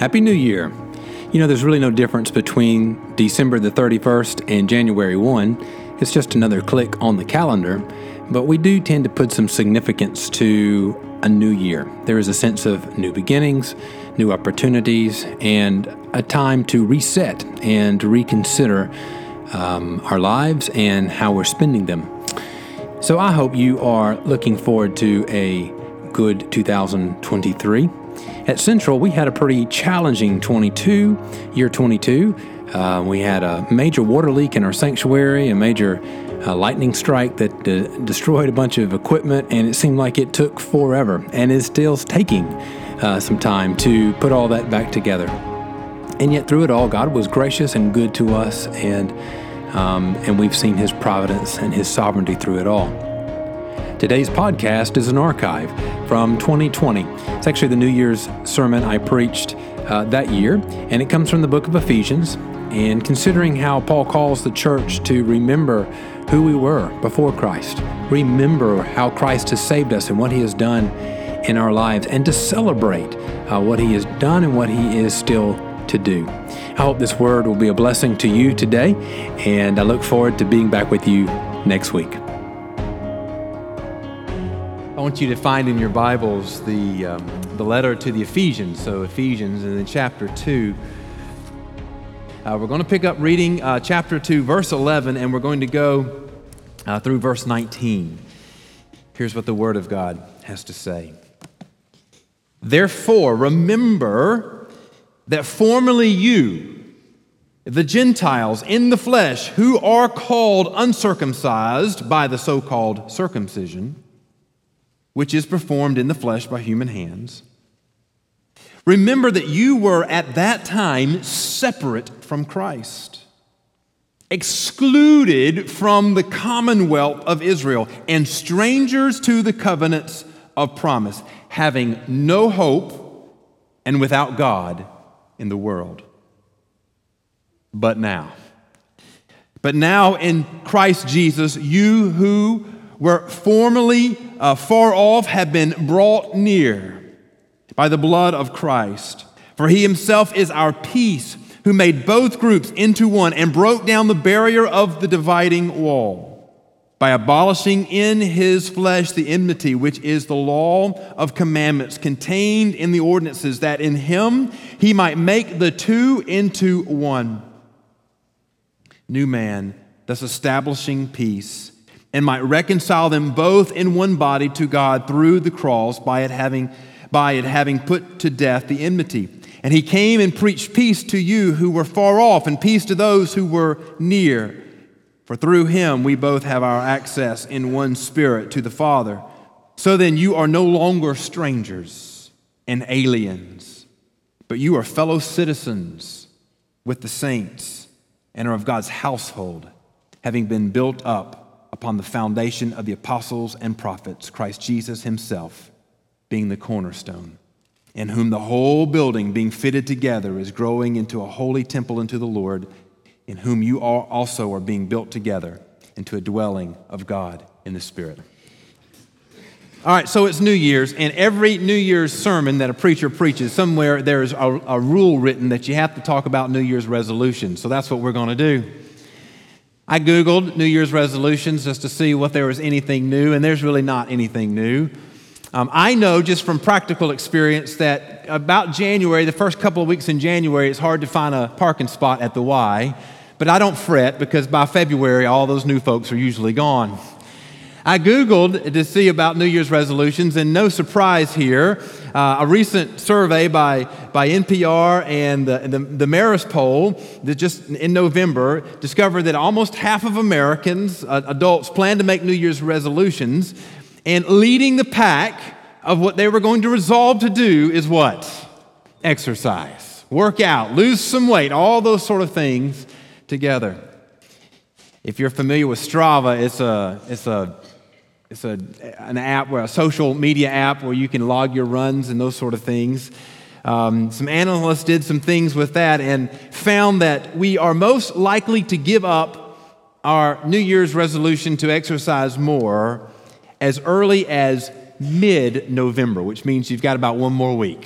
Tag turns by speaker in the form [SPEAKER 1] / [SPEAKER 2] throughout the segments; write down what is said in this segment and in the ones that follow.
[SPEAKER 1] Happy New Year. You know, there's really no difference between December the 31st and January 1. It's just another click on the calendar, but we do tend to put some significance to a new year. There is a sense of new beginnings, new opportunities, and a time to reset and reconsider um, our lives and how we're spending them. So I hope you are looking forward to a good 2023. At Central, we had a pretty challenging 22, year 22. Uh, we had a major water leak in our sanctuary, a major uh, lightning strike that destroyed a bunch of equipment, and it seemed like it took forever and is still taking uh, some time to put all that back together. And yet, through it all, God was gracious and good to us, and um, and we've seen His providence and His sovereignty through it all. Today's podcast is an archive from 2020. It's actually the New Year's sermon I preached uh, that year, and it comes from the book of Ephesians. And considering how Paul calls the church to remember who we were before Christ, remember how Christ has saved us and what he has done in our lives, and to celebrate uh, what he has done and what he is still to do. I hope this word will be a blessing to you today, and I look forward to being back with you next week. I want you to find in your Bibles the, um, the letter to the Ephesians. So, Ephesians, and then chapter 2. Uh, we're going to pick up reading uh, chapter 2, verse 11, and we're going to go uh, through verse 19. Here's what the Word of God has to say Therefore, remember that formerly you, the Gentiles in the flesh, who are called uncircumcised by the so called circumcision, which is performed in the flesh by human hands. Remember that you were at that time separate from Christ, excluded from the commonwealth of Israel, and strangers to the covenants of promise, having no hope and without God in the world. But now, but now in Christ Jesus, you who were formerly uh, far off have been brought near by the blood of Christ. For he himself is our peace, who made both groups into one and broke down the barrier of the dividing wall by abolishing in his flesh the enmity, which is the law of commandments contained in the ordinances, that in him he might make the two into one. New man, thus establishing peace and might reconcile them both in one body to God through the cross by it having, by it having put to death the enmity. And he came and preached peace to you who were far off and peace to those who were near. For through him we both have our access in one spirit to the Father. So then you are no longer strangers and aliens, but you are fellow citizens with the saints and are of God's household, having been built up upon the foundation of the apostles and prophets, Christ Jesus himself being the cornerstone, in whom the whole building being fitted together is growing into a holy temple unto the Lord, in whom you all also are being built together into a dwelling of God in the Spirit. All right, so it's New Year's, and every New Year's sermon that a preacher preaches, somewhere there's a, a rule written that you have to talk about New Year's resolutions. So that's what we're going to do. I Googled New Year's resolutions just to see what there was anything new, and there's really not anything new. Um, I know just from practical experience that about January, the first couple of weeks in January, it's hard to find a parking spot at the Y. But I don't fret because by February, all those new folks are usually gone. I Googled to see about New Year's resolutions, and no surprise here. Uh, a recent survey by, by NPR and the, the, the Marist poll that just in November discovered that almost half of Americans, uh, adults, plan to make New Year's resolutions, and leading the pack of what they were going to resolve to do is what? Exercise, work out, lose some weight, all those sort of things together. If you're familiar with Strava, it's a, it's a it's a, an app, a social media app where you can log your runs and those sort of things. Um, some analysts did some things with that and found that we are most likely to give up our New Year's resolution to exercise more as early as mid November, which means you've got about one more week.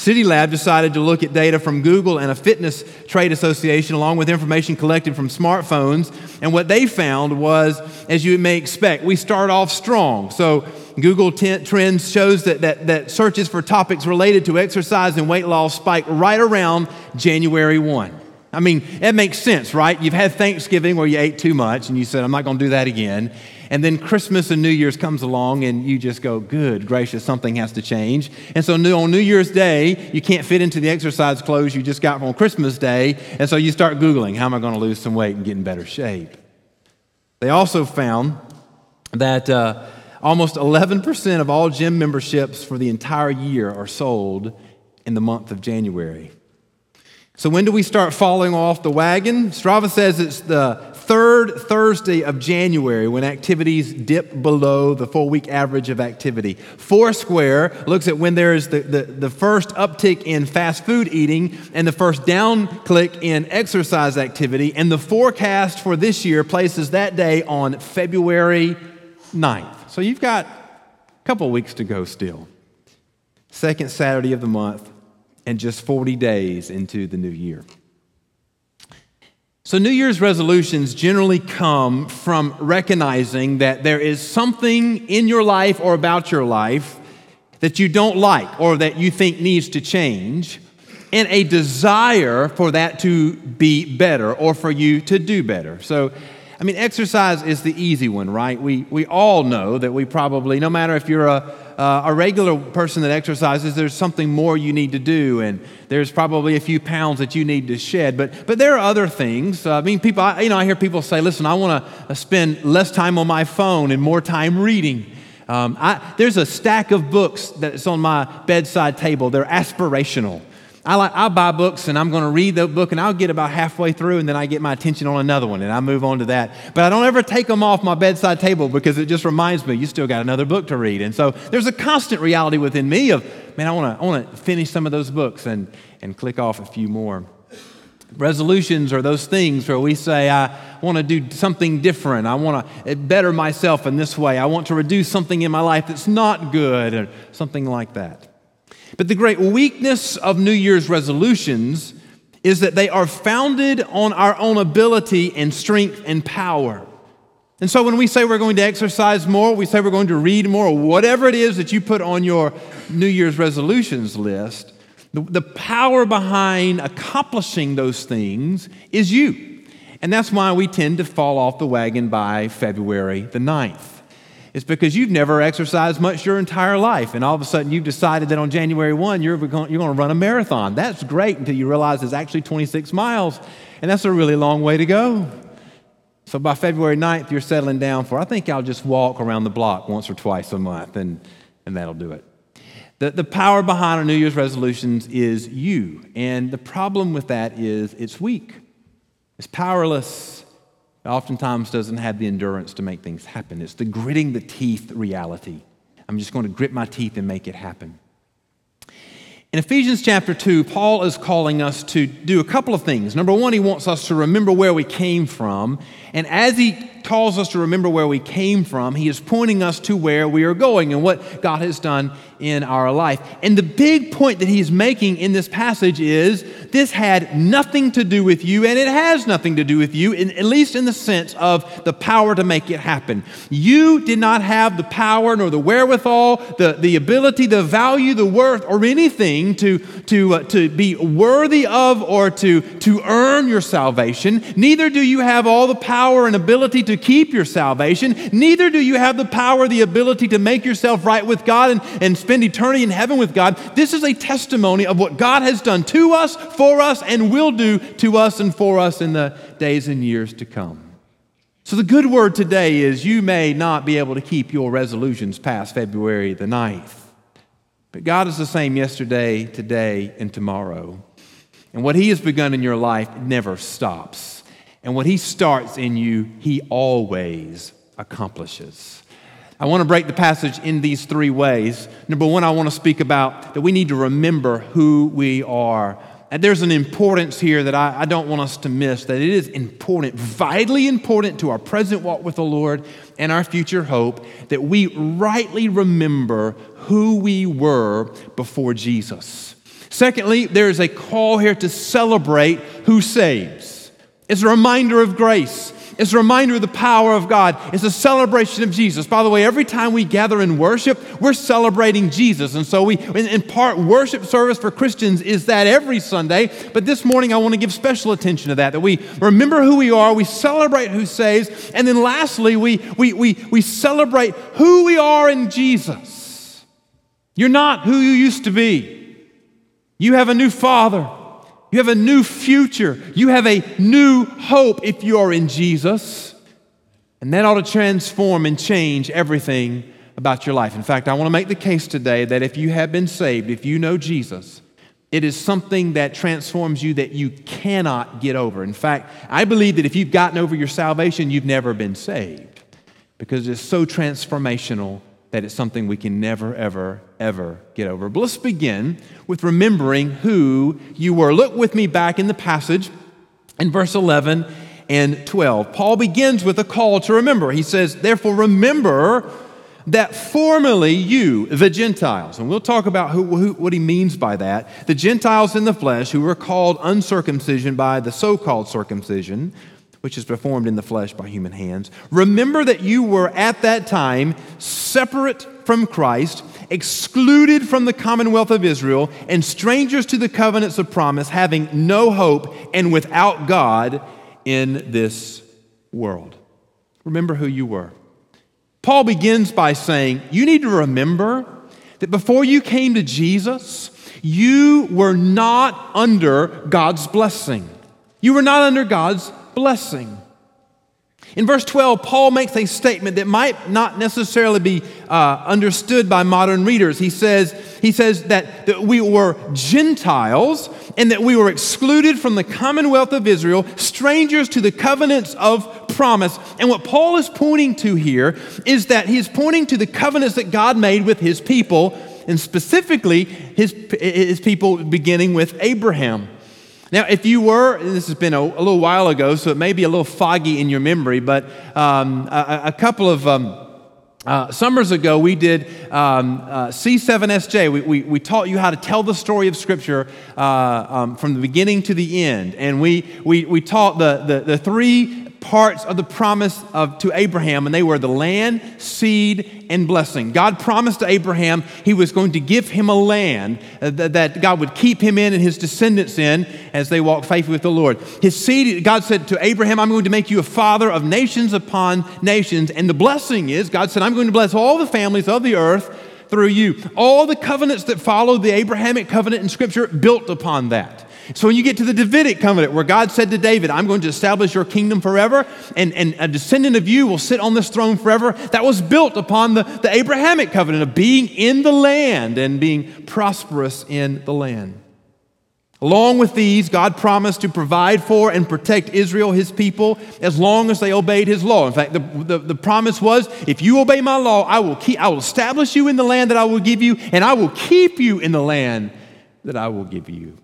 [SPEAKER 1] CityLab decided to look at data from Google and a fitness trade association, along with information collected from smartphones. And what they found was, as you may expect, we start off strong. So Google t- Trends shows that, that, that searches for topics related to exercise and weight loss spike right around January 1. I mean, it makes sense, right? You've had Thanksgiving where you ate too much and you said, I'm not going to do that again. And then Christmas and New Year's comes along and you just go, good gracious, something has to change. And so on New Year's Day, you can't fit into the exercise clothes you just got from Christmas Day. And so you start Googling, how am I going to lose some weight and get in better shape? They also found that uh, almost 11% of all gym memberships for the entire year are sold in the month of January. So, when do we start falling off the wagon? Strava says it's the third Thursday of January when activities dip below the four week average of activity. Foursquare looks at when there's the, the, the first uptick in fast food eating and the first down click in exercise activity, and the forecast for this year places that day on February 9th. So, you've got a couple weeks to go still. Second Saturday of the month, and just 40 days into the new year. So, New Year's resolutions generally come from recognizing that there is something in your life or about your life that you don't like or that you think needs to change, and a desire for that to be better or for you to do better. So, I mean, exercise is the easy one, right? We, we all know that we probably, no matter if you're a, uh, a regular person that exercises, there's something more you need to do, and there's probably a few pounds that you need to shed. But, but there are other things. Uh, I mean, people, I, you know, I hear people say, listen, I want to spend less time on my phone and more time reading. Um, I, there's a stack of books that's on my bedside table. They're aspirational. I, like, I buy books and I'm going to read the book and I'll get about halfway through and then I get my attention on another one and I move on to that. But I don't ever take them off my bedside table because it just reminds me you still got another book to read. And so there's a constant reality within me of, man, I want to I want to finish some of those books and, and click off a few more. Resolutions are those things where we say, I want to do something different. I want to eh, better myself in this way. I want to reduce something in my life that's not good, or something like that. But the great weakness of New Year's resolutions is that they are founded on our own ability and strength and power. And so when we say we're going to exercise more, we say we're going to read more, whatever it is that you put on your New Year's resolutions list, the, the power behind accomplishing those things is you. And that's why we tend to fall off the wagon by February the 9th. It's because you've never exercised much your entire life, and all of a sudden you've decided that on January 1 you're going, you're going to run a marathon. That's great until you realize it's actually 26 miles, and that's a really long way to go. So by February 9th, you're settling down for, I think I'll just walk around the block once or twice a month, and, and that'll do it. The, the power behind our New Year's resolutions is you, and the problem with that is it's weak, it's powerless, oftentimes doesn't have the endurance to make things happen. It's the gritting the teeth reality. I'm just going to grit my teeth and make it happen. In Ephesians chapter 2, Paul is calling us to do a couple of things. Number one, he wants us to remember where we came from. And as he calls us to remember where we came from, he is pointing us to where we are going and what God has done in our life. And the big point that he's making in this passage is this had nothing to do with you, and it has nothing to do with you, in, at least in the sense of the power to make it happen. You did not have the power nor the wherewithal, the, the ability, the value, the worth, or anything to, to, uh, to be worthy of or to, to earn your salvation. Neither do you have all the power and ability to keep your salvation. Neither do you have the power, the ability to make yourself right with God and, and spend eternity in heaven with God. This is a testimony of what God has done to us, for us, and will do to us and for us in the days and years to come. So, the good word today is you may not be able to keep your resolutions past February the 9th, but God is the same yesterday, today, and tomorrow. And what He has begun in your life never stops. And what He starts in you, He always accomplishes. I want to break the passage in these three ways. Number one, I want to speak about that we need to remember who we are. And there's an importance here that I, I, don't want us to miss, that it is important, vitally important to our present walk with the Lord and our future hope, that we rightly remember who we were before Jesus. Secondly, there is a call here to celebrate who saves. It's a reminder of grace. It's a reminder of the power of God. It's a celebration of Jesus. By the way, every time we gather in worship, we're celebrating Jesus. And so we, in, part, worship service for Christians is that every Sunday. But this morning, I want to give special attention to that, that we remember who we are, we celebrate who saves, and then lastly, we, we, we, we celebrate who we are in Jesus. You're not who you used to be. You have a new Father. You have a new future. You have a new hope if you are in Jesus. And that ought to transform and change everything about your life. In fact, I want to make the case today that if you have been saved, if you know Jesus, it is something that transforms you that you cannot get over. In fact, I believe that if you've gotten over your salvation, you've never been saved because it's so transformational that it's something we can never, ever, ever get over. But let's begin with remembering who you were. Look with me back in the passage in verse 11 and 12. Paul begins with a call to remember. He says, Therefore, remember that formerly you, the Gentiles, and we'll talk about who, who, what he means by that, the Gentiles in the flesh who were called uncircumcision by the so called circumcision, which is performed in the flesh by human hands. Remember that you were at that time separate from Christ, excluded from the commonwealth of Israel, and strangers to the covenants of promise, having no hope and without God in this world. Remember who you were. Paul begins by saying, You need to remember that before you came to Jesus, you were not under God's blessing. You were not under God's blessing. In verse 12, Paul makes a statement that might not necessarily be uh, understood by modern readers. He says, he says that, that we were Gentiles and that we were excluded from the commonwealth of Israel, strangers to the covenants of promise. And what Paul is pointing to here is that he's pointing to the covenants that God made with his people, and specifically his, his people beginning with Abraham. Now, if you were, and this has been a, a, little while ago, so it may be a little foggy in your memory, but um, a, a, couple of um, uh, summers ago, we did um, uh, C7SJ. We, we, we, taught you how to tell the story of Scripture uh, um, from the beginning to the end. And we, we, we taught the, the, the three parts of the promise of, to Abraham, and they were the land, seed, and blessing. God promised to Abraham he was going to give him a land uh, that, that God would keep him in and his descendants in as they walk faithfully with the Lord. His seed, God said to Abraham, I'm going to make you a father of nations upon nations. And the blessing is, God said, I'm going to bless all the families of the earth through you. All the covenants that follow the Abrahamic covenant in Scripture built upon that. So when you get to the Davidic covenant, where God said to David, I'm going to establish your kingdom forever, and, and a descendant of you will sit on this throne forever, that was built upon the, the Abrahamic covenant of being in the land and being prosperous in the land. Along with these, God promised to provide for and protect Israel, his people, as long as they obeyed his law. In fact, the, the, the, promise was if you obey my law, I will, keep, I will establish you in the land that I will give you, and I will keep you in the land that I will give you.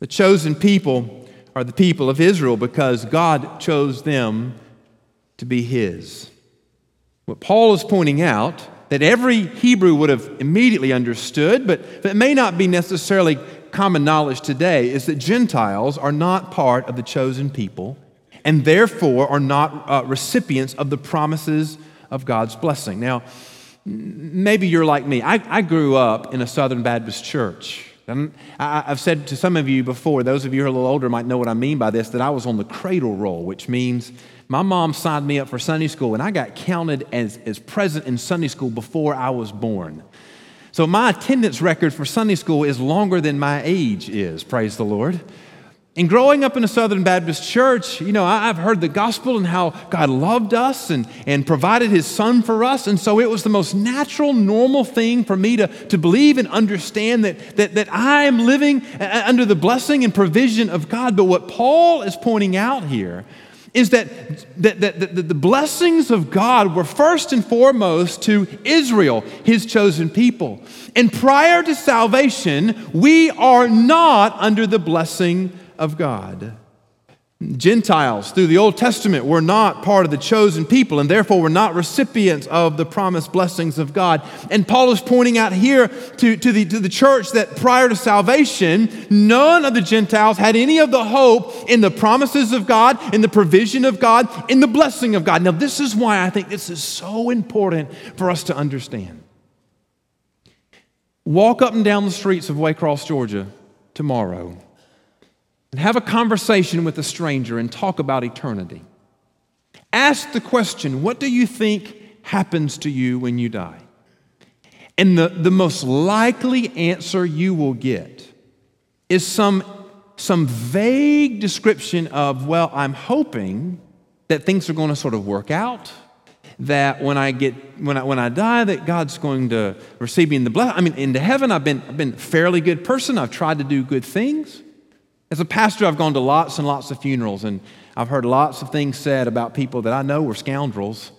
[SPEAKER 1] The chosen people are the people of Israel because God chose them to be His. What Paul is pointing out that every Hebrew would have immediately understood, but that may not be necessarily common knowledge today, is that Gentiles are not part of the chosen people and therefore are not uh, recipients of the promises of God's blessing. Now, maybe you're like me. I, I grew up in a Southern Baptist church. And I, have said to some of you before, those of you who are a little older might know what I mean by this, that I was on the cradle roll, which means my mom signed me up for Sunday school, and I got counted as, as present in Sunday school before I was born. So my attendance record for Sunday school is longer than my age is, praise the Lord. And growing up in a Southern Baptist church, you know, I've heard the gospel and how God loved us and, and provided his son for us. And so it was the most natural, normal thing for me to, to believe and understand that, that, that I am living under the blessing and provision of God. But what Paul is pointing out here is that, that, that, that the blessings of God were first and foremost to Israel, his chosen people. And prior to salvation, we are not under the blessing of God. Gentiles through the Old Testament were not part of the chosen people and therefore were not recipients of the promised blessings of God. And Paul is pointing out here to, to, the, to the church that prior to salvation, none of the Gentiles had any of the hope in the promises of God, in the provision of God, in the blessing of God. Now, this is why I think this is so important for us to understand. Walk up and down the streets of Waycross, Georgia tomorrow and have a conversation with a stranger and talk about eternity. Ask the question what do you think happens to you when you die? And the, the most likely answer you will get is some, some vague description of, well, I'm hoping that things are going to sort of work out that when I get when I when I die, that God's going to receive me in the blessing. I mean, into heaven, I've been I've been a fairly good person. I've tried to do good things. As a pastor, I've gone to lots and lots of funerals, and I've heard lots of things said about people that I know were scoundrels.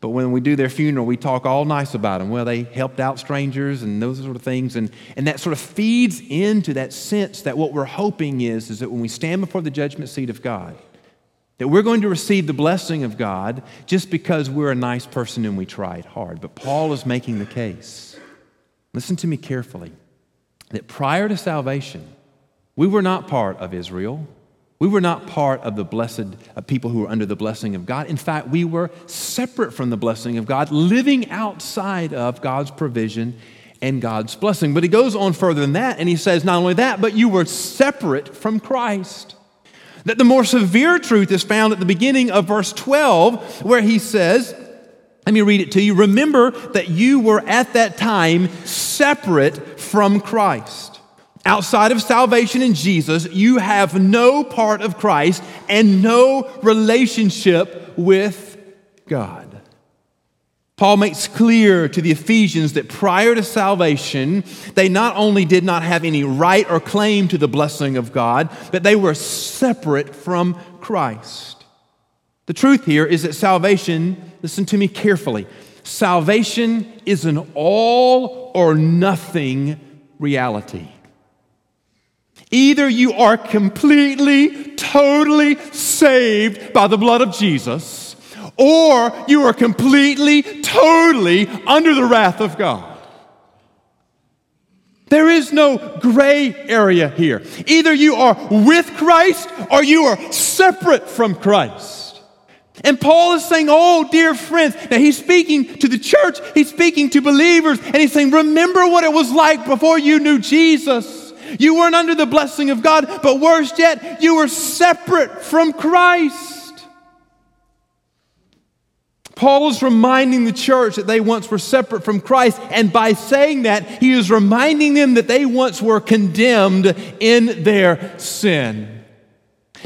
[SPEAKER 1] But when we do their funeral, we talk all nice about them. Well, they helped out strangers and those sort of things. And, and that sort of feeds into that sense that what we're hoping is, is that when we stand before the judgment seat of God, that we're going to receive the blessing of God just because we're a nice person and we tried hard. But Paul is making the case. Listen to me carefully that prior to salvation, we were not part of Israel. We were not part of the blessed of people who were under the blessing of God. In fact, we were separate from the blessing of God, living outside of God's provision and God's blessing. But he goes on further than that, and he says, not only that, but you were separate from Christ. That the more severe truth is found at the beginning of verse 12, where he says, let me read it to you. Remember that you were at that time separate from Christ. Outside of salvation in Jesus, you have no part of Christ and no relationship with God. Paul makes clear to the Ephesians that prior to salvation, they not only did not have any right or claim to the blessing of God, but they were separate from Christ. The truth here is that salvation, listen to me carefully, salvation is an all or nothing reality. Either you are completely, totally saved by the blood of Jesus, or you are completely, totally under the wrath of God. There is no gray area here. Either you are with Christ or you are separate from Christ. And Paul is saying, Oh, dear friends, now he's speaking to the church, he's speaking to believers, and he's saying, Remember what it was like before you knew Jesus. You weren't under the blessing of God, but worse yet, you were separate from Christ. Paul is reminding the church that they once were separate from Christ, and by saying that, he is reminding them that they once were condemned in their sin.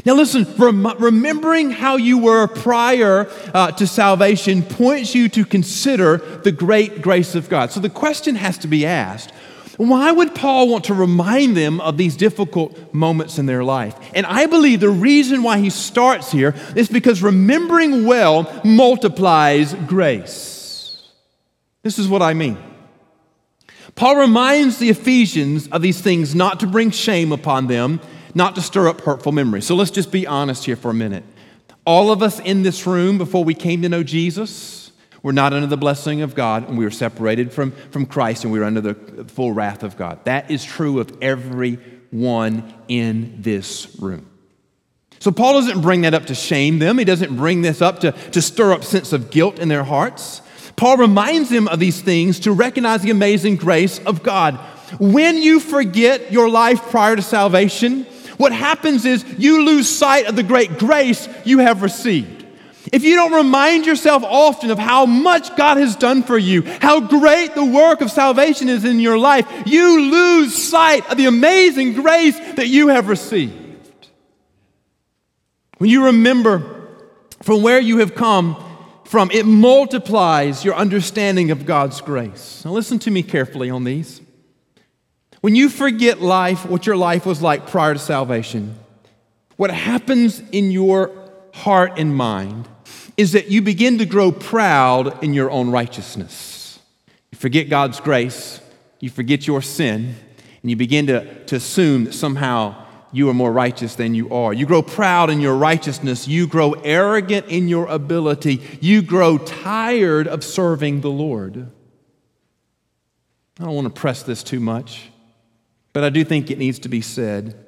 [SPEAKER 1] Now, listen, rem- remembering how you were prior uh, to salvation points you to consider the great grace of God. So the question has to be asked why would Paul want to remind them of these difficult moments in their life? And I believe the reason why he starts here is because remembering well multiplies grace. This is what I mean. Paul reminds the Ephesians of these things not to bring shame upon them, not to stir up hurtful memories. So let's just be honest here for a minute. All of us in this room, before we came to know Jesus, we're not under the blessing of God, and we were separated from, from Christ, and we were under the full wrath of God. That is true of everyone in this room. So Paul doesn't bring that up to shame them. He doesn't bring this up to, to stir up sense of guilt in their hearts. Paul reminds them of these things to recognize the amazing grace of God. When you forget your life prior to salvation, what happens is you lose sight of the great grace you have received. If you don't remind yourself often of how much God has done for you, how great the work of salvation is in your life, you lose sight of the amazing grace that you have received. When you remember from where you have come from, it multiplies your understanding of God's grace. Now, listen to me carefully on these. When you forget life, what your life was like prior to salvation, what happens in your heart and mind is that you begin to grow proud in your own righteousness. You forget God's grace, you forget your sin, and you begin to, to assume that somehow you are more righteous than you are. You grow proud in your righteousness. You grow arrogant in your ability. You grow tired of serving the Lord. I don't want to press this too much, but I do think it needs to be said.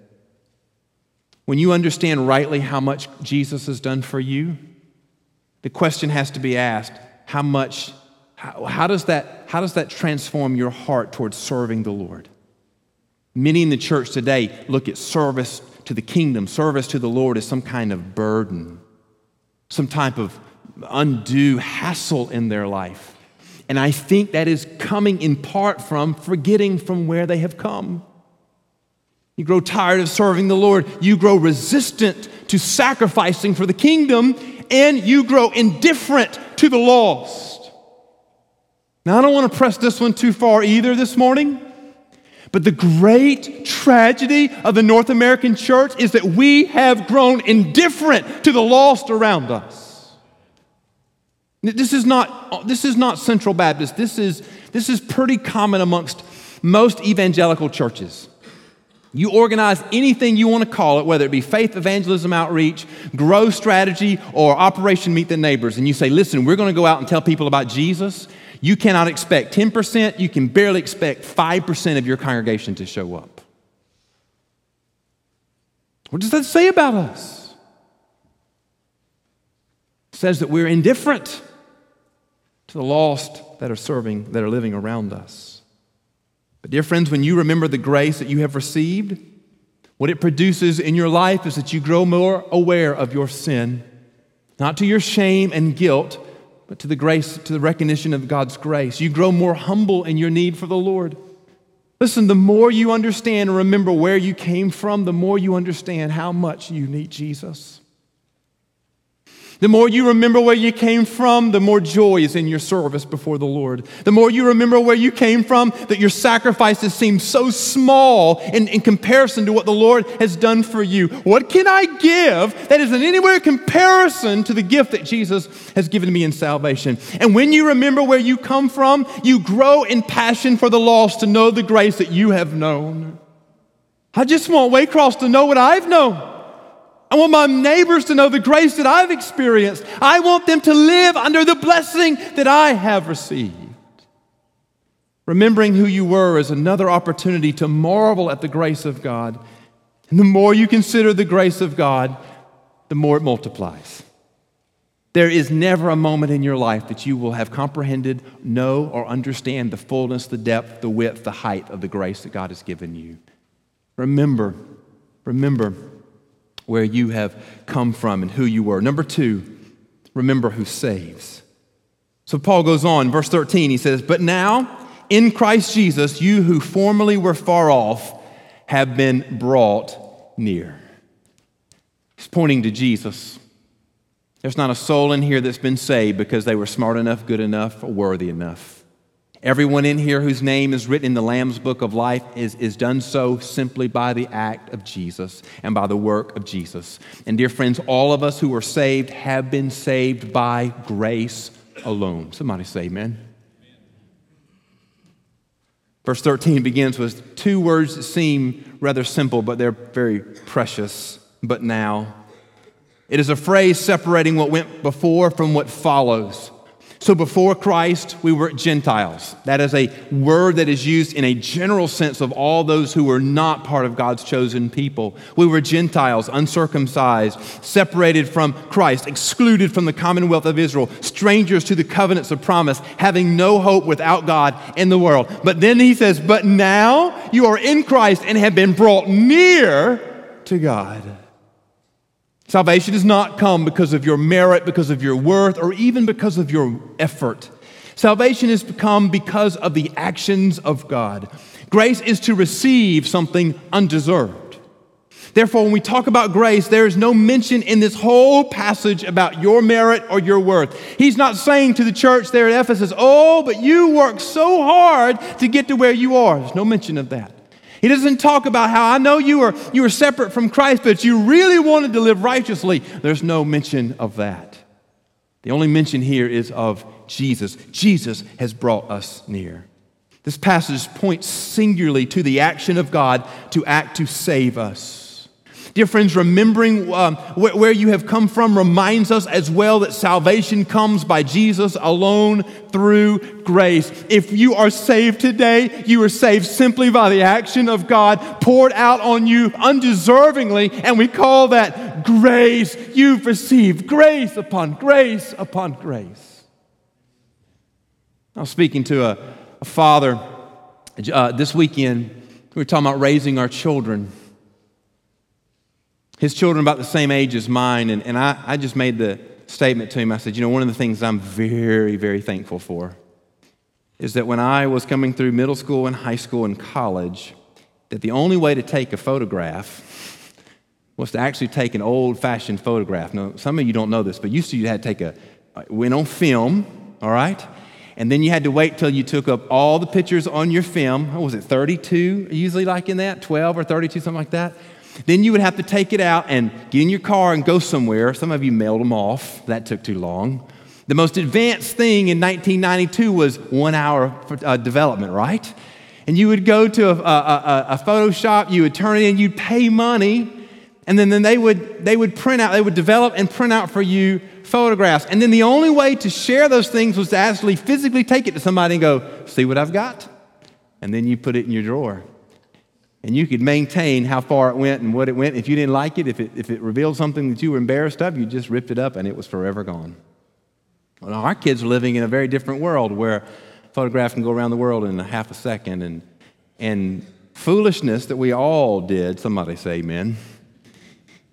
[SPEAKER 1] When you understand rightly how much Jesus has done for you, the question has to be asked how much, how, how, does, that, how does that transform your heart towards serving the Lord? Many in the church today look at service to the kingdom, service to the Lord as some kind of burden, some type of undue hassle in their life. And I think that is coming in part from forgetting from where they have come. You grow tired of serving the Lord. You grow resistant to sacrificing for the kingdom, and you grow indifferent to the lost. Now, I don't want to press this one too far either this morning, but the great tragedy of the North American church is that we have grown indifferent to the lost around us. This is not, this is not Central Baptist. This is, this is pretty common amongst most evangelical churches. You organize anything you want to call it, whether it be faith evangelism outreach, grow strategy, or Operation Meet the Neighbors, and you say, listen, we're going to go out and tell people about Jesus. You cannot expect 10%, you can barely expect 5% of your congregation to show up. What does that say about us? It says that we're indifferent to the lost that are serving, that are living around us. But, dear friends, when you remember the grace that you have received, what it produces in your life is that you grow more aware of your sin, not to your shame and guilt, but to the grace, to the recognition of God's grace. You grow more humble in your need for the Lord. Listen, the more you understand and remember where you came from, the more you understand how much you need Jesus. The more you remember where you came from, the more joy is in your service before the Lord. The more you remember where you came from, that your sacrifices seem so small in, in comparison to what the Lord has done for you. What can I give that is in any way a comparison to the gift that Jesus has given me in salvation? And when you remember where you come from, you grow in passion for the lost to know the grace that you have known. I just want Waycross to know what I've known. I want my neighbors to know the grace that I've experienced. I want them to live under the blessing that I have received. Remembering who you were is another opportunity to marvel at the grace of God. And the more you consider the grace of God, the more it multiplies. There is never a moment in your life that you will have comprehended, know, or understand the fullness, the depth, the width, the height of the grace that God has given you. Remember, remember where you have come from and who you were. Number two, remember who saves. So Paul goes on, verse 13, he says, But now, in Christ Jesus, you who formerly were far off have been brought near. He's pointing to Jesus. There's not a soul in here that's been saved because they were smart enough, good enough, or worthy enough. Everyone in here whose name is written in the Lamb's book of life is, is done so simply by the act of Jesus and by the work of Jesus. And dear friends, all of us who are saved have been saved by grace alone. Somebody say amen. Verse 13 begins with two words that seem rather simple, but they're very precious. But now. It is a phrase separating what went before from what follows. So before Christ, we were Gentiles. That is a word that is used in a general sense of all those who were not part of God's chosen people. We were Gentiles, uncircumcised, separated from Christ, excluded from the commonwealth of Israel, strangers to the covenants of promise, having no hope without God in the world. But then he says, But now you are in Christ and have been brought near to God. Salvation does not come because of your merit, because of your worth, or even because of your effort. Salvation has come because of the actions of God. Grace is to receive something undeserved. Therefore, when we talk about grace, there is no mention in this whole passage about your merit or your worth. He's not saying to the church there at Ephesus, Oh, but you worked so hard to get to where you are. There's no mention of that. He doesn't talk about how I know you are you were separate from Christ, but you really wanted to live righteously. There's no mention of that. The only mention here is of Jesus. Jesus has brought us near. This passage points singularly to the action of God to act to save us. Dear friends, remembering um, wh- where you have come from reminds us as well that salvation comes by Jesus alone through grace. If you are saved today, you are saved simply by the action of God poured out on you undeservingly, and we call that grace. You've received grace upon grace upon grace. I was speaking to a, a father uh, this weekend. We were talking about raising our children his children about the same age as mine, and, and I, I just made the statement to him. I said, You know, one of the things I'm very, very thankful for is that when I was coming through middle school and high school and college, that the only way to take a photograph was to actually take an old fashioned photograph. Now, some of you don't know this, but used to you had to take a, uh, went on film, all right? And then you had to wait till you took up all the pictures on your film. What was it, 32 usually like in that? 12 or 32, something like that? Then you would have to take it out and get in your car and go somewhere. Some of you mailed them off. That took too long. The most advanced thing in 1992 was one hour uh, development, right? And you would go to a, a, a, a Photoshop, you would turn it in, you'd pay money, and then, then they, would, they would print out, they would develop and print out for you photographs. And then the only way to share those things was to actually physically take it to somebody and go, see what I've got? And then you put it in your drawer and you could maintain how far it went and what it went. If you didn't like it, if it, if it revealed something that you were embarrassed of, you just ripped it up and it was forever gone. Well, our kids are living in a very different world where photographs can go around the world in a half a second. And, and foolishness that we all did, somebody say amen,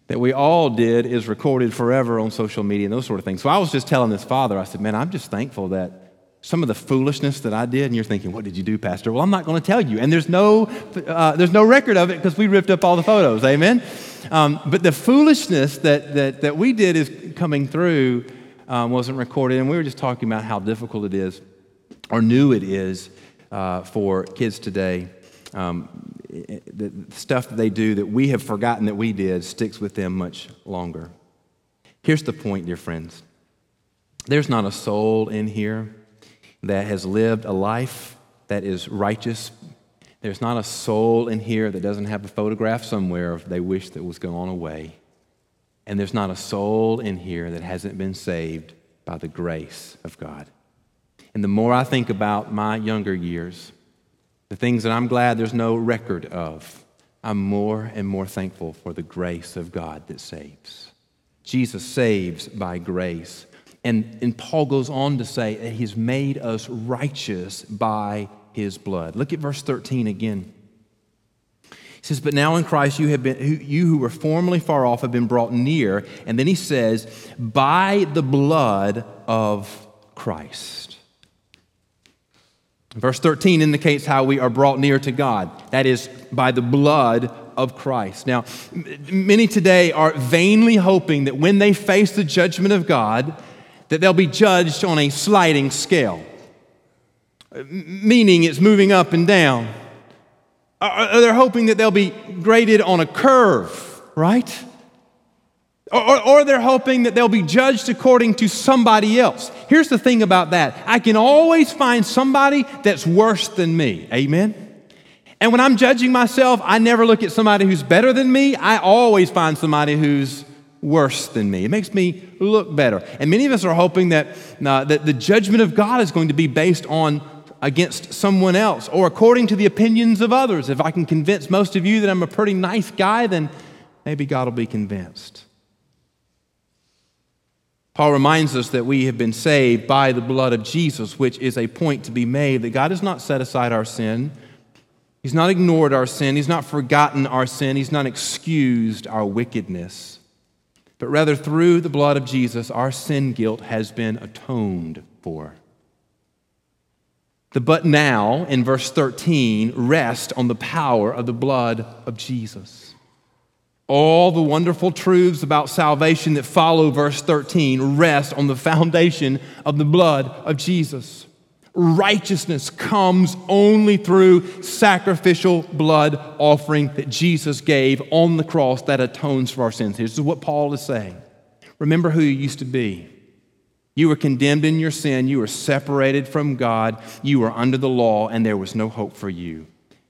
[SPEAKER 1] that we all did is recorded forever on social media and those sort of things. So I was just telling this father, I said, man, I'm just thankful that some of the foolishness that I did, and you're thinking, what did you do, Pastor? Well, I'm not going to tell you. And there's no, uh, there's no record of it because we ripped up all the photos. Amen? Um, but the foolishness that, that, that we did is coming through um, wasn't recorded. And we were just talking about how difficult it is or new it is uh, for kids today. Um, the stuff that they do that we have forgotten that we did sticks with them much longer. Here's the point, dear friends there's not a soul in here that has lived a life that is righteous. There's not a soul in here that doesn't have a photograph somewhere of they wish that was gone away. And there's not a soul in here that hasn't been saved by the grace of God. And the more I think about my younger years, the things that I'm glad there's no record of, I'm more and more thankful for the grace of God that saves. Jesus saves by grace. And, and Paul goes on to say that he's made us righteous by his blood. Look at verse 13 again. He says, But now in Christ you have been you who were formerly far off have been brought near. And then he says, by the blood of Christ. Verse 13 indicates how we are brought near to God. That is by the blood of Christ. Now, many today are vainly hoping that when they face the judgment of God, that they'll be judged on a sliding scale, meaning it's moving up and down. Or they're hoping that they'll be graded on a curve, right? Or, or, they're hoping that they'll be judged according to somebody else. Here's the thing about that I can always find somebody that's worse than me. Amen? And when I'm judging myself, I never look at somebody who's better than me. I always find somebody who's worse than me. It makes me look better. And many of us are hoping that, uh, that the judgment of God is going to be based on against someone else or according to the opinions of others. If I can convince most of you that I'm a pretty nice guy, then maybe God will be convinced. Paul reminds us that we have been saved by the blood of Jesus, which is a point to be made that God has not set aside our sin. He's not ignored our sin. He's not forgotten our sin. He's not excused our wickedness but rather through the blood of Jesus, our sin guilt has been atoned for. The but now in verse 13 rest on the power of the blood of Jesus. All the wonderful truths about salvation that follow verse 13 rest on the foundation of the blood of Jesus. Righteousness comes only through sacrificial blood offering that Jesus gave on the cross that atones for our sins. This is what Paul is saying. Remember who you used to be. You were condemned in your sin. You were separated from God. You were under the law, and there was no hope for you.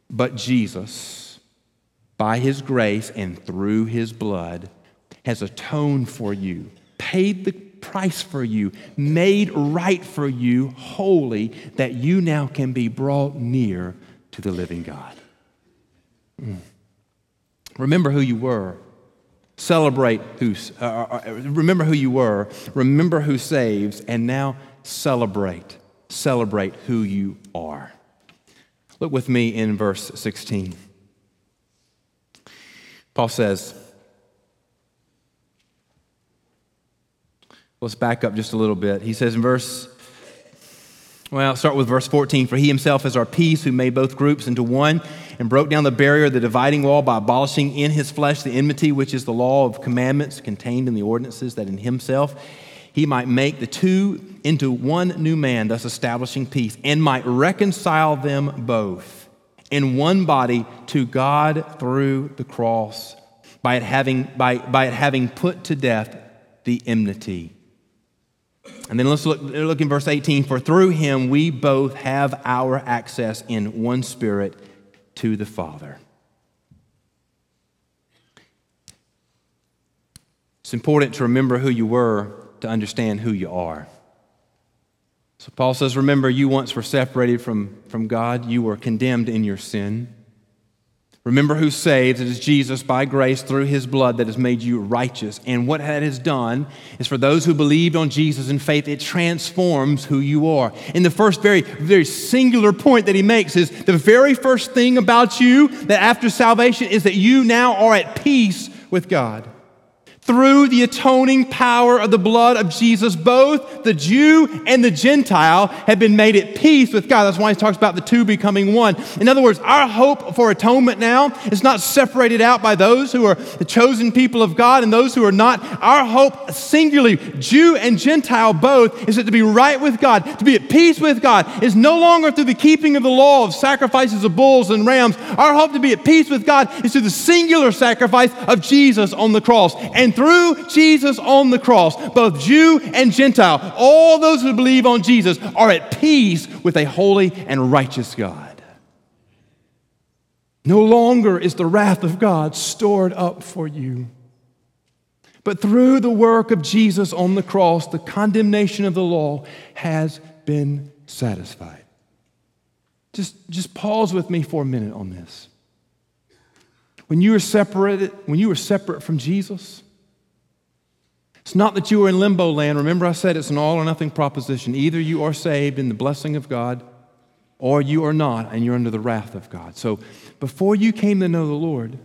[SPEAKER 1] But Jesus by his grace and through his blood, has atoned for you, paid the price for you, made right for you, holy, that you now can be brought near to the living God. Mm. Remember who you were. Celebrate who, uh, uh, uh, remember who you were. Remember who saves, and now celebrate. Celebrate who you are. Look with me in verse 16. Paul says, let's back up just a little bit. He says in verse, well, start with verse 14. For he himself is our peace, who made both groups into one and broke down the barrier, the dividing wall, by abolishing in his flesh the enmity, which is the law of commandments contained in the ordinances, that in himself he might make the two into one new man, thus establishing peace, and might reconcile them both in one body to God through the cross, by it having, by, by it having put to death the enmity. And then let's look, look in verse 18. For through him we both have our access in one spirit to the Father. It's important to remember who you were to understand who you are. So Paul says, Remember, you once were separated from, from God, you were condemned in your sin. Remember who saves. It is Jesus by grace through his blood that has made you righteous. And what that has done is for those who believed on Jesus in faith, it transforms who you are. And the first very, very singular point that he makes is the very first thing about you that after salvation is that you now are at peace with God through the atoning power of the blood of Jesus, both the Jew and the Gentile have been made at peace with God. That's why he talks about the two becoming one. In other words, our hope for atonement now is not separated out by those who are the chosen people of God and those who are not. Our hope, singularly, Jew and Gentile both, is that to be right with God, to be at peace with God, is no longer through the keeping of the law of sacrifices of bulls and rams. Our hope to be at peace with God is through the singular sacrifice of Jesus on the cross. And through Jesus on the cross, both Jew and Gentile, all those who believe on Jesus are at peace with a holy and righteous God. No longer is the wrath of God stored up for you. But through the work of Jesus on the cross, the condemnation of the law has been satisfied. Just, just pause with me for a minute on this. When you were separated, when you were separate from Jesus, it's not that you are in limbo land. Remember, I said it's an all or nothing proposition. Either you are saved in the blessing of God, or you are not, and you're under the wrath of God. So before you came to know the Lord,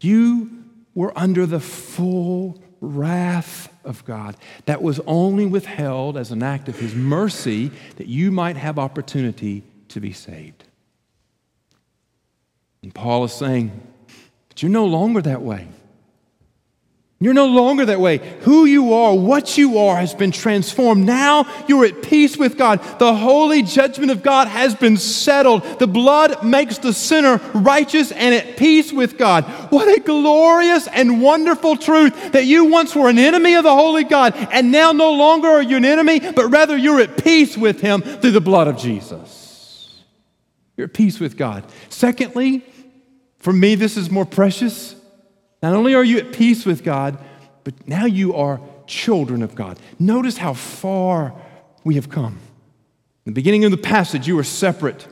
[SPEAKER 1] you were under the full wrath of God that was only withheld as an act of His mercy that you might have opportunity to be saved. And Paul is saying, but you're no longer that way. You're no longer that way. Who you are, what you are, has been transformed. Now you're at peace with God. The holy judgment of God has been settled. The blood makes the sinner righteous and at peace with God. What a glorious and wonderful truth that you once were an enemy of the holy God, and now no longer are you an enemy, but rather you're at peace with Him through the blood of Jesus. You're at peace with God. Secondly, for me, this is more precious. Not only are you at peace with God, but now you are children of God. Notice how far we have come. In the beginning of the passage, you were separate.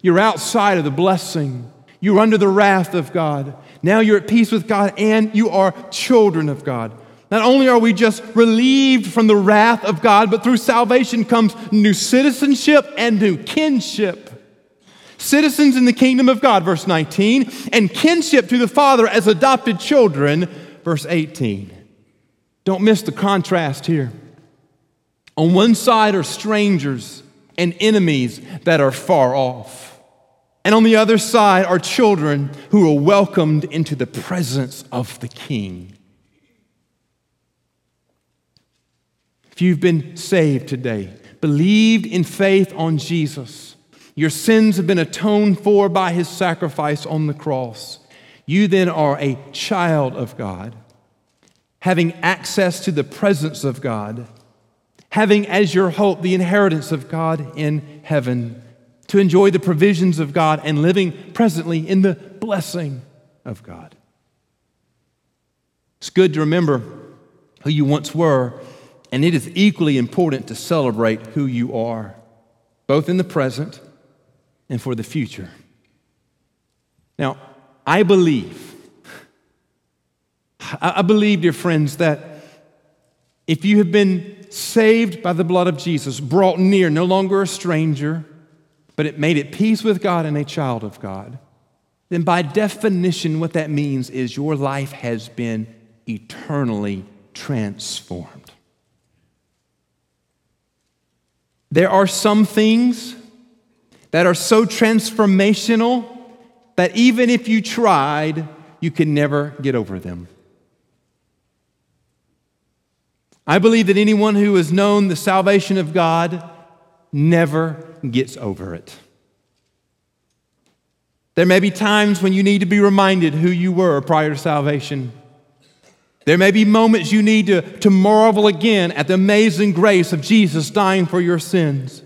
[SPEAKER 1] You're outside of the blessing. You're under the wrath of God. Now you're at peace with God and you are children of God. Not only are we just relieved from the wrath of God, but through salvation comes new citizenship and new kinship citizens in the kingdom of God, verse 19, and kinship to the Father as adopted children, verse 18. Don't miss the contrast here. On one side are strangers and enemies that are far off. And on the other side are children who are welcomed into the presence of the King. If you've been saved today, believed in faith on Jesus, your sins have been atoned for by his sacrifice on the cross. You then are a child of God, having access to the presence of God, having as your hope the inheritance of God in heaven, to enjoy the provisions of God and living presently in the blessing of God. It's good to remember who you once were, and it is equally important to celebrate who you are, both in the present and for the future. Now, I believe, I believe, dear friends, that if you have been saved by the blood of Jesus, brought near, no longer a stranger, but it made it peace with God and a child of God, then by definition, what that means is your life has been eternally transformed. There are some things that are so transformational that even if you tried, you can never get over them. I believe that anyone who has known the salvation of God never gets over it. There may be times when you need to be reminded who you were prior to salvation. There may be moments you need to, to marvel again at the amazing grace of Jesus dying for your sins.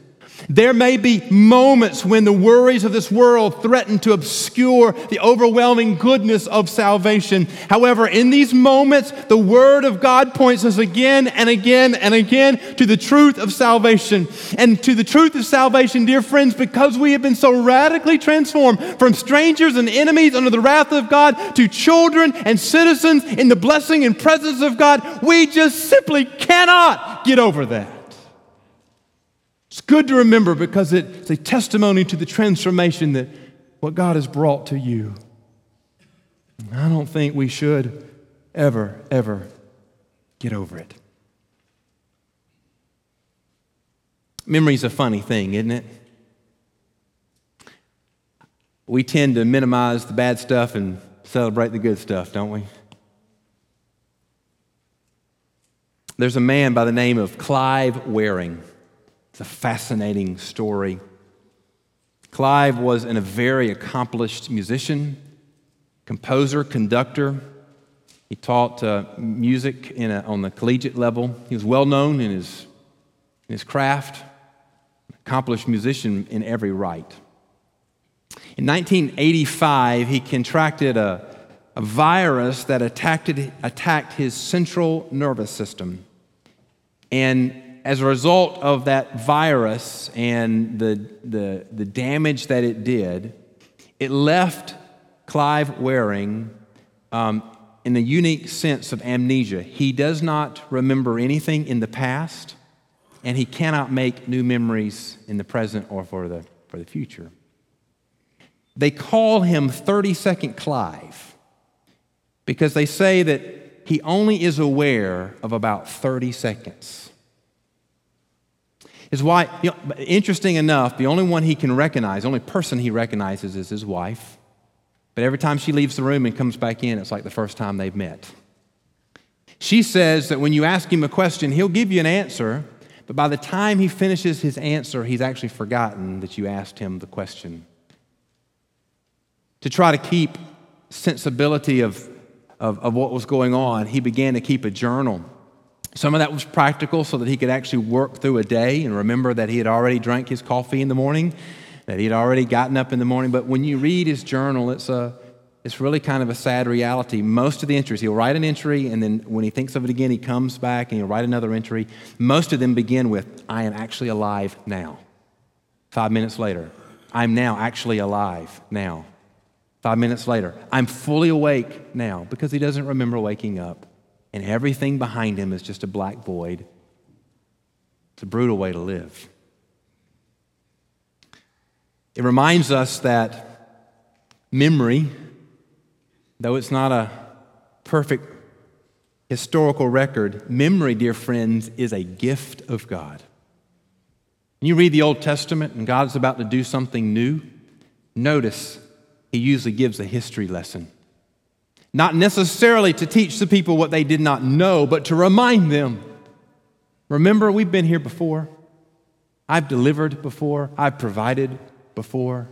[SPEAKER 1] There may be moments when the worries of this world threaten to obscure the overwhelming goodness of salvation. However, in these moments, the Word of God points us again and again and again to the truth of salvation. And to the truth of salvation, dear friends, because we have been so radically transformed from strangers and enemies under the wrath of God to children and citizens in the blessing and presence of God, we just simply cannot get over that. Good to remember because it's a testimony to the transformation that what God has brought to you. I don't think we should ever, ever get over it. Memory's a funny thing, isn't it? We tend to minimize the bad stuff and celebrate the good stuff, don't we? There's a man by the name of Clive Wearing. It's a fascinating story. Clive was a very accomplished musician, composer, conductor. He taught uh, music a, on the collegiate level. He was well known in his, in his craft, accomplished musician in every right. In 1985, he contracted a, a virus that attacked, attacked his central nervous system. And as a result of that virus and the, the, the damage that it did, it left Clive Wearing um, in a unique sense of amnesia. He does not remember anything in the past, and he cannot make new memories in the present or for the, for the future. They call him 30 Second Clive because they say that he only is aware of about 30 seconds is why, you know, interesting enough, the only one he can recognize, the only person he recognizes is his wife. But every time she leaves the room and comes back in, it's like the first time they've met. She says that when you ask him a question, he'll give you an answer, but by the time he finishes his answer, he's actually forgotten that you asked him the question. To try to keep sensibility of, of, of what was going on, he began to keep a journal some of that was practical so that he could actually work through a day and remember that he had already drank his coffee in the morning, that he had already gotten up in the morning. But when you read his journal, it's, a, it's really kind of a sad reality. Most of the entries, he'll write an entry, and then when he thinks of it again, he comes back and he'll write another entry. Most of them begin with, I am actually alive now. Five minutes later, I'm now actually alive now. Five minutes later, I'm fully awake now because he doesn't remember waking up and everything behind him is just a black void. It's a brutal way to live. It reminds us that memory, though it's not a perfect historical record, memory, dear friends, is a gift of God. When you read the Old Testament and God's about to do something new, notice he usually gives a history lesson. Not necessarily to teach the people what they did not know, but to remind them. Remember, we've been here before. I've delivered before. I've provided before.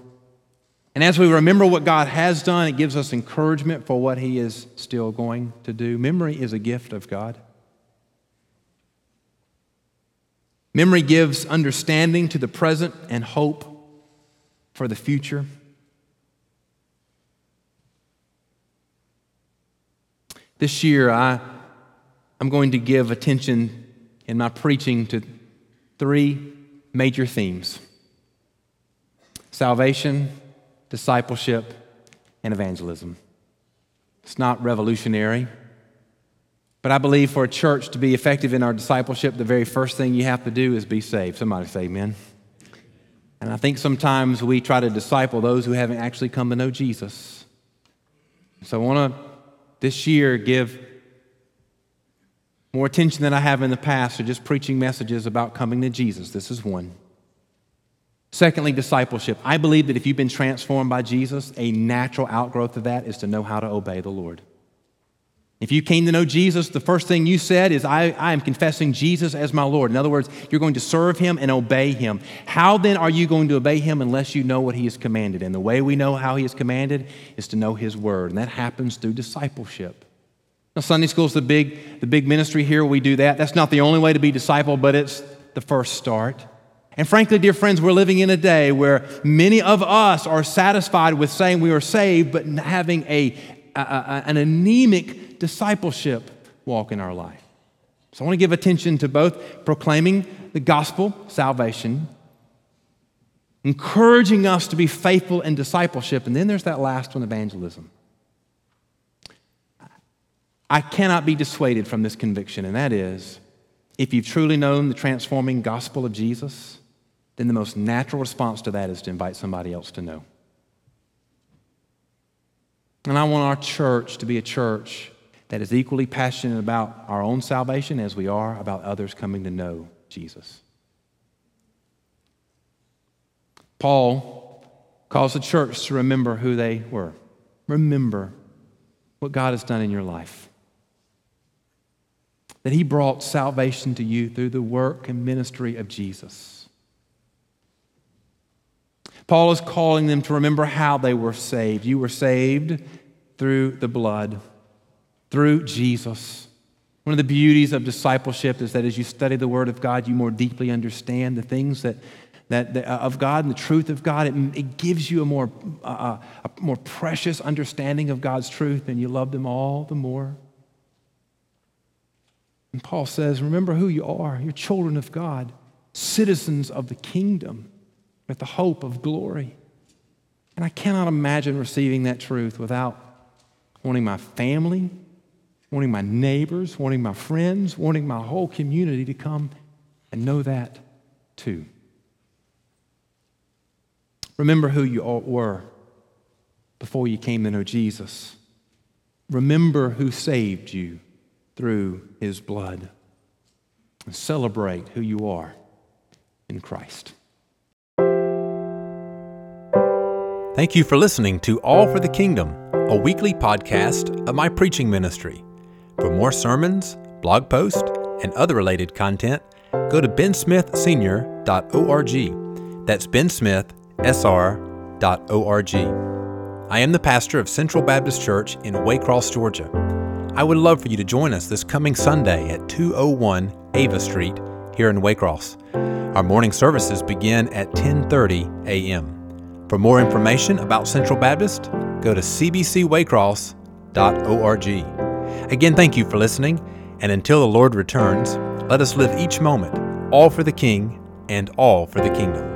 [SPEAKER 1] And as we remember what God has done, it gives us encouragement for what He is still going to do. Memory is a gift of God. Memory gives understanding to the present and hope for the future. This year, I, I'm going to give attention in my preaching to three major themes salvation, discipleship, and evangelism. It's not revolutionary, but I believe for a church to be effective in our discipleship, the very first thing you have to do is be saved. Somebody say amen. And I think sometimes we try to disciple those who haven't actually come to know Jesus. So I want to this year give more attention than I have in the past to just preaching messages about coming to Jesus. This is one. Secondly, discipleship. I believe that if you've been transformed by Jesus, a natural outgrowth of that is to know how to obey the Lord. If you came to know Jesus, the first thing you said is, I, I am confessing Jesus as my Lord. In other words, you're going to serve him and obey him. How then are you going to obey him unless you know what he has commanded? And the way we know how he has commanded is to know his word, and that happens through discipleship. Now, Sunday school is the big, the big ministry here. We do that. That's not the only way to be disciple, but it's the first start. And frankly, dear friends, we're living in a day where many of us are satisfied with saying we are saved, but having a, a, an anemic discipleship walk in our life. So I want to give attention to both proclaiming the gospel, salvation, encouraging us to be faithful in discipleship, and then there's that last one, evangelism. I cannot be dissuaded from this conviction, and that is if you've truly known the transforming gospel of Jesus, then the most natural response to that is to invite somebody else to know. And I want our church to be a church that is equally passionate about our own salvation as we are about others coming to know Jesus. Paul calls the church to remember who they were. Remember what God has done in your life. That He brought salvation to you through the work and ministry of Jesus. Paul is calling them to remember how they were saved. You were saved through the blood through Jesus. One of the beauties of discipleship is that as you study the Word of God, you more deeply understand the things that, that, that uh, of God and the truth of God. It, it gives you a more, uh, a more precious understanding of God's truth, and you love them all the more. And Paul says, Remember who you are. You're children of God, citizens of the kingdom with the hope of glory. And I cannot imagine receiving that truth without wanting my family wanting my neighbors, wanting my friends, wanting my whole community to come and know that too. Remember who you all were before you came to know Jesus. Remember who saved you through his blood. And celebrate who you are in Christ.
[SPEAKER 2] Thank you for listening to All for the Kingdom, a weekly podcast of my preaching ministry. For more sermons, blog posts, and other related content, go to bensmithsenior.org. That's bensmithsr.org. I am the pastor of Central Baptist Church in Waycross, Georgia. I would love for you to join us this coming Sunday at 201 Ava Street here in Waycross. Our morning services begin at 10:30 a.m. For more information about Central Baptist, go to cbcwaycross.org. Again, thank you for listening, and until the Lord returns, let us live each moment all for the King and all for the kingdom.